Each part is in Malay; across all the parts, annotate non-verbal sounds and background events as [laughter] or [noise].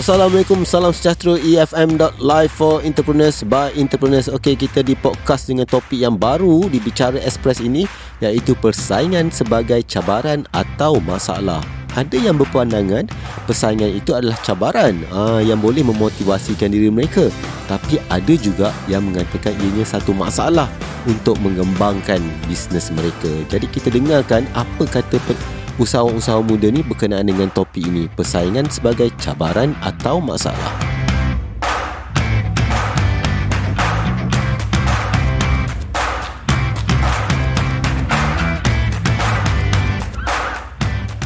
Assalamualaikum, salam sejahtera EFM.live for entrepreneurs by entrepreneurs. Okey, kita di podcast dengan topik yang baru di Bicara Express ini iaitu persaingan sebagai cabaran atau masalah. Ada yang berpandangan persaingan itu adalah cabaran aa, yang boleh memotivasikan diri mereka. Tapi ada juga yang mengatakan ianya satu masalah untuk mengembangkan bisnes mereka. Jadi kita dengarkan apa kata usahawan-usahawan muda ni berkenaan dengan topik ini. Persaingan sebagai cabaran atau masalah.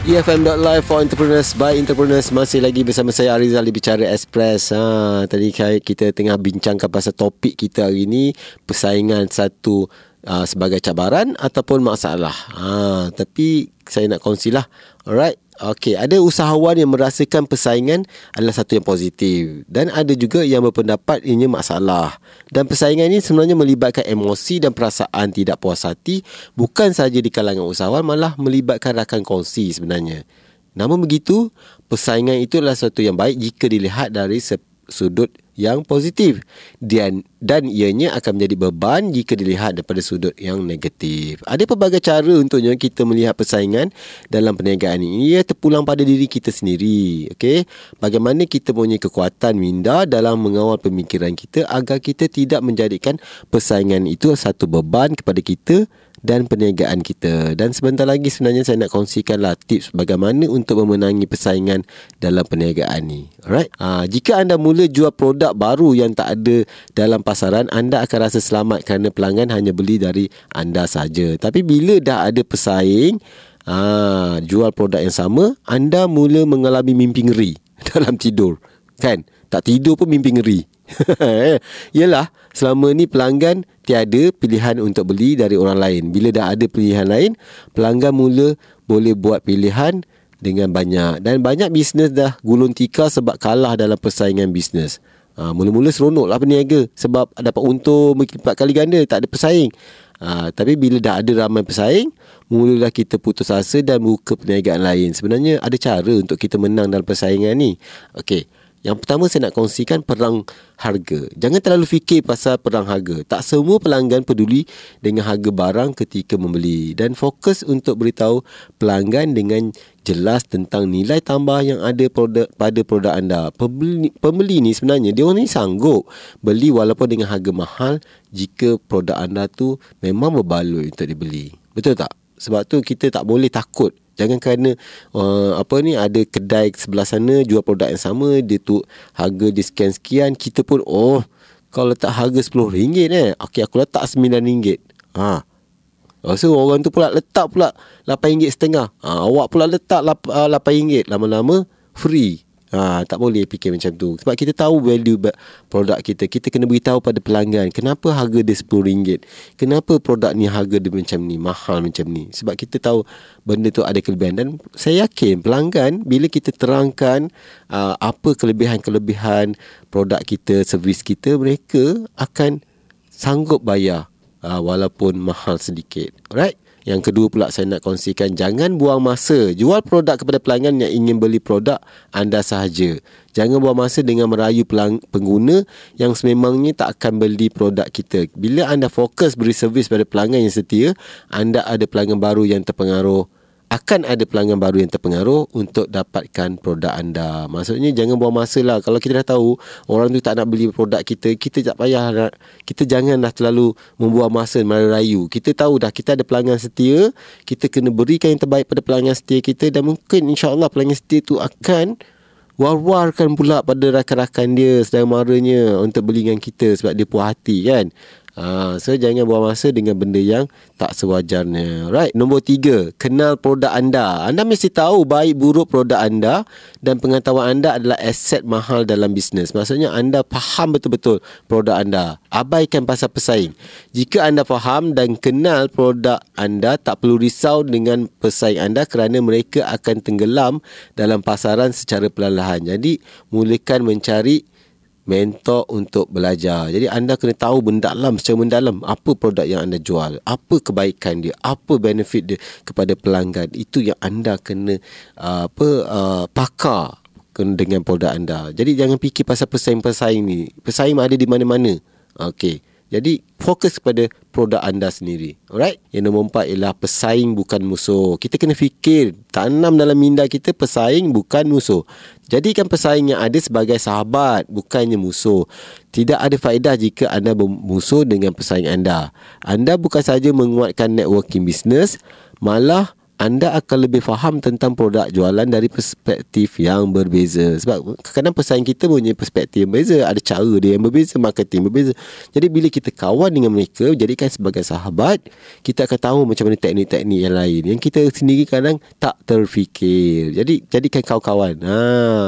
EFM.live for entrepreneurs by entrepreneurs. Masih lagi bersama saya Arizal di Bicara Express. Ha, tadi kita tengah bincangkan pasal topik kita hari ini persaingan satu uh, sebagai cabaran ataupun masalah. Ha, tapi saya nak kongsilah. Alright. Okey, ada usahawan yang merasakan persaingan adalah satu yang positif dan ada juga yang berpendapat ianya masalah. Dan persaingan ini sebenarnya melibatkan emosi dan perasaan tidak puas hati bukan sahaja di kalangan usahawan malah melibatkan rakan kongsi sebenarnya. Namun begitu, persaingan itu adalah satu yang baik jika dilihat dari sudut yang positif dan dan ianya akan menjadi beban jika dilihat daripada sudut yang negatif. Ada pelbagai cara untuknya kita melihat persaingan dalam perniagaan ini. Ia terpulang pada diri kita sendiri. Okey, bagaimana kita punya kekuatan minda dalam mengawal pemikiran kita agar kita tidak menjadikan persaingan itu satu beban kepada kita dan perniagaan kita. Dan sebentar lagi sebenarnya saya nak kongsikanlah tips bagaimana untuk memenangi persaingan dalam perniagaan ni. Alright. Ha, jika anda mula jual produk baru yang tak ada dalam pasaran, anda akan rasa selamat kerana pelanggan hanya beli dari anda saja. Tapi bila dah ada pesaing, ha, jual produk yang sama, anda mula mengalami mimpi ngeri [laughs] dalam tidur. Kan? Tak tidur pun mimpi ngeri. [laughs] Yelah, selama ni pelanggan tiada pilihan untuk beli dari orang lain. Bila dah ada pilihan lain, pelanggan mula boleh buat pilihan dengan banyak. Dan banyak bisnes dah gulung tikar sebab kalah dalam persaingan bisnes. Ha, mula-mula seronok lah peniaga sebab dapat untung empat kali ganda, tak ada pesaing. Ha, tapi bila dah ada ramai pesaing, mulalah kita putus asa dan buka perniagaan lain. Sebenarnya ada cara untuk kita menang dalam persaingan ni. Okey. Yang pertama saya nak kongsikan perang harga. Jangan terlalu fikir pasal perang harga. Tak semua pelanggan peduli dengan harga barang ketika membeli dan fokus untuk beritahu pelanggan dengan jelas tentang nilai tambah yang ada produk pada produk anda. Pembeli, pembeli ni sebenarnya dia orang ni sanggup beli walaupun dengan harga mahal jika produk anda tu memang berbaloi untuk dibeli. Betul tak? Sebab tu kita tak boleh takut Jangan kerana uh, apa ni ada kedai sebelah sana jual produk yang sama dia tu harga dia sekian-sekian kita pun oh kalau letak harga RM10 eh okey aku letak RM9. Ha. So orang tu pula letak pula RM8.5. Ha awak pula letak RM8 uh, lama-lama free. Ha, tak boleh fikir macam tu. Sebab kita tahu value produk kita. Kita kena beritahu pada pelanggan Kenapa harga dia RM10 Kenapa produk ni harga dia macam ni Mahal macam ni? Sebab kita tahu benda tu ada kelebihan. Dan saya yakin pelanggan Bila kita terangkan uh, Apa kelebihan-kelebihan produk kita, servis kita Mereka akan sanggup bayar uh, Walaupun mahal sedikit. Alright yang kedua pula saya nak kongsikan jangan buang masa jual produk kepada pelanggan yang ingin beli produk anda sahaja. Jangan buang masa dengan merayu pelang- pengguna yang sememangnya tak akan beli produk kita. Bila anda fokus beri servis pada pelanggan yang setia, anda ada pelanggan baru yang terpengaruh akan ada pelanggan baru yang terpengaruh untuk dapatkan produk anda. Maksudnya jangan buang masa lah. Kalau kita dah tahu orang tu tak nak beli produk kita, kita tak payah nak, kita janganlah terlalu membuang masa merayu. Kita tahu dah kita ada pelanggan setia, kita kena berikan yang terbaik pada pelanggan setia kita dan mungkin insya-Allah pelanggan setia tu akan war-warkan pula pada rakan-rakan dia sedang marahnya untuk beli dengan kita sebab dia puas hati kan. Ha, so jangan buang masa dengan benda yang tak sewajarnya. Right. Nombor tiga, kenal produk anda. Anda mesti tahu baik buruk produk anda dan pengetahuan anda adalah aset mahal dalam bisnes. Maksudnya anda faham betul-betul produk anda. Abaikan pasal pesaing. Jika anda faham dan kenal produk anda, tak perlu risau dengan pesaing anda kerana mereka akan tenggelam dalam pasaran secara perlahan-lahan. Jadi, mulakan mencari mentor untuk belajar. Jadi anda kena tahu mendalam secara mendalam apa produk yang anda jual, apa kebaikan dia, apa benefit dia kepada pelanggan. Itu yang anda kena uh, apa uh, pakar dengan produk anda. Jadi jangan fikir pasal pesaing-pesaing ni. Pesaing ada di mana-mana. Okey. Jadi fokus kepada produk anda sendiri. Alright? Yang nombor empat ialah pesaing bukan musuh. Kita kena fikir, tanam dalam minda kita pesaing bukan musuh. Jadikan pesaing yang ada sebagai sahabat, bukannya musuh. Tidak ada faedah jika anda bermusuh dengan pesaing anda. Anda bukan saja menguatkan networking business, malah anda akan lebih faham tentang produk jualan dari perspektif yang berbeza. Sebab kadang-kadang pesaing kita punya perspektif yang berbeza. Ada cara dia yang berbeza, marketing berbeza. Jadi bila kita kawan dengan mereka, jadikan sebagai sahabat, kita akan tahu macam mana teknik-teknik yang lain. Yang kita sendiri kadang tak terfikir. Jadi jadikan kawan-kawan. Ha,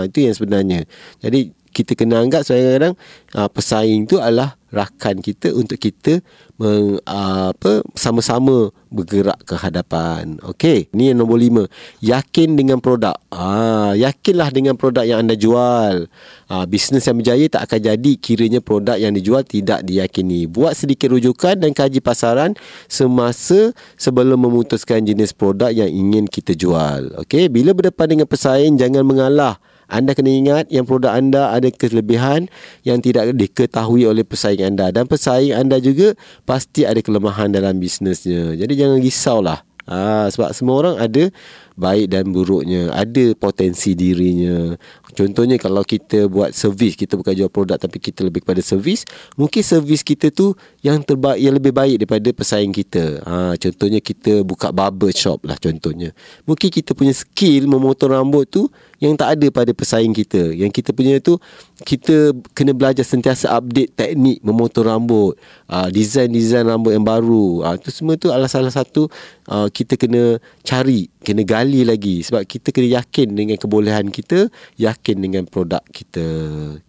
itu yang sebenarnya. Jadi kita kena anggap kadang-kadang uh, pesaing tu adalah rakan kita untuk kita meng, uh, apa sama-sama bergerak ke hadapan. Okey, ni yang nombor lima. Yakin dengan produk. Ah, yakinlah dengan produk yang anda jual. Ah, bisnes yang berjaya tak akan jadi kiranya produk yang dijual tidak diyakini. Buat sedikit rujukan dan kaji pasaran semasa sebelum memutuskan jenis produk yang ingin kita jual. Okey, bila berdepan dengan pesaing jangan mengalah. Anda kena ingat yang produk anda ada kelebihan yang tidak diketahui oleh pesaing anda dan pesaing anda juga pasti ada kelemahan dalam bisnesnya. Jadi jangan risaulah. Ha, sebab semua orang ada baik dan buruknya. Ada potensi dirinya. Contohnya kalau kita buat servis kita bukan jual produk tapi kita lebih kepada servis mungkin servis kita tu yang terbaik yang lebih baik daripada pesaing kita. Ha, contohnya kita buka barber shop lah contohnya. Mungkin kita punya skill memotong rambut tu yang tak ada pada pesaing kita. Yang kita punya tu kita kena belajar sentiasa update teknik memotong rambut. Uh, design-design rambut yang baru. Uh, tu semua tu adalah salah satu uh, kita kena cari kena gali lagi. Sebab kita kena yakin dengan kebolehan kita yakin dengan produk kita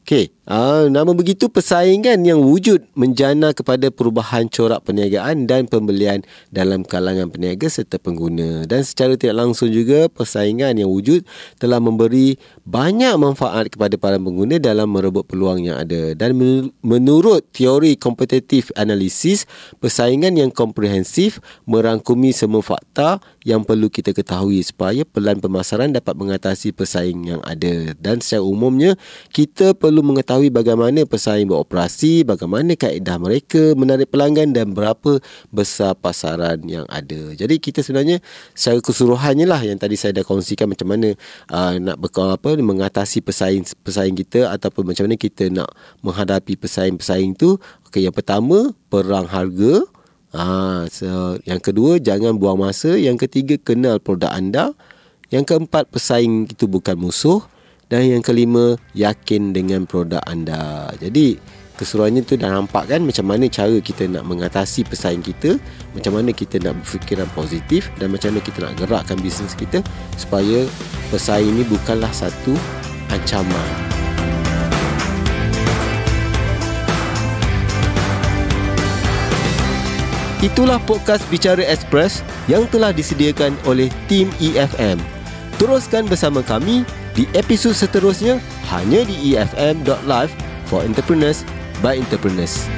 okey. Uh, nama begitu persaingan yang wujud menjana kepada perubahan corak perniagaan dan pembelian dalam kalangan peniaga serta pengguna. Dan secara tidak langsung juga persaingan yang wujud telah memberi banyak manfaat kepada para pengguna dalam merebut peluang yang ada. Dan menurut teori kompetitif analisis persaingan yang komprehensif merangkumi semua fakta yang perlu kita ketahui supaya pelan pemasaran dapat mengatasi pesaing yang ada. Dan secara umumnya kita perlu mengetahui bagaimana pesaing beroperasi bagaimana kaedah mereka menarik pelanggan dan berapa besar pasaran yang ada. Jadi kita sebenarnya secara keseluruhannya lah yang tadi saya dah kongsikan macam mana uh, nak berkau apa mengatasi pesaing pesaing kita ataupun macam mana kita nak menghadapi pesaing-pesaing tu. Okey yang pertama perang harga. Ha, so, yang kedua jangan buang masa, yang ketiga kenal produk anda, yang keempat pesaing itu bukan musuh dan yang kelima yakin dengan produk anda. Jadi keseluruhannya tu dah nampak kan macam mana cara kita nak mengatasi pesaing kita, macam mana kita nak berfikiran positif dan macam mana kita nak gerakkan bisnes kita supaya pesaing ini bukanlah satu ancaman. Itulah podcast Bicara Express yang telah disediakan oleh tim EFM. Teruskan bersama kami di episod seterusnya hanya di efm.live for entrepreneurs by entrepreneurs.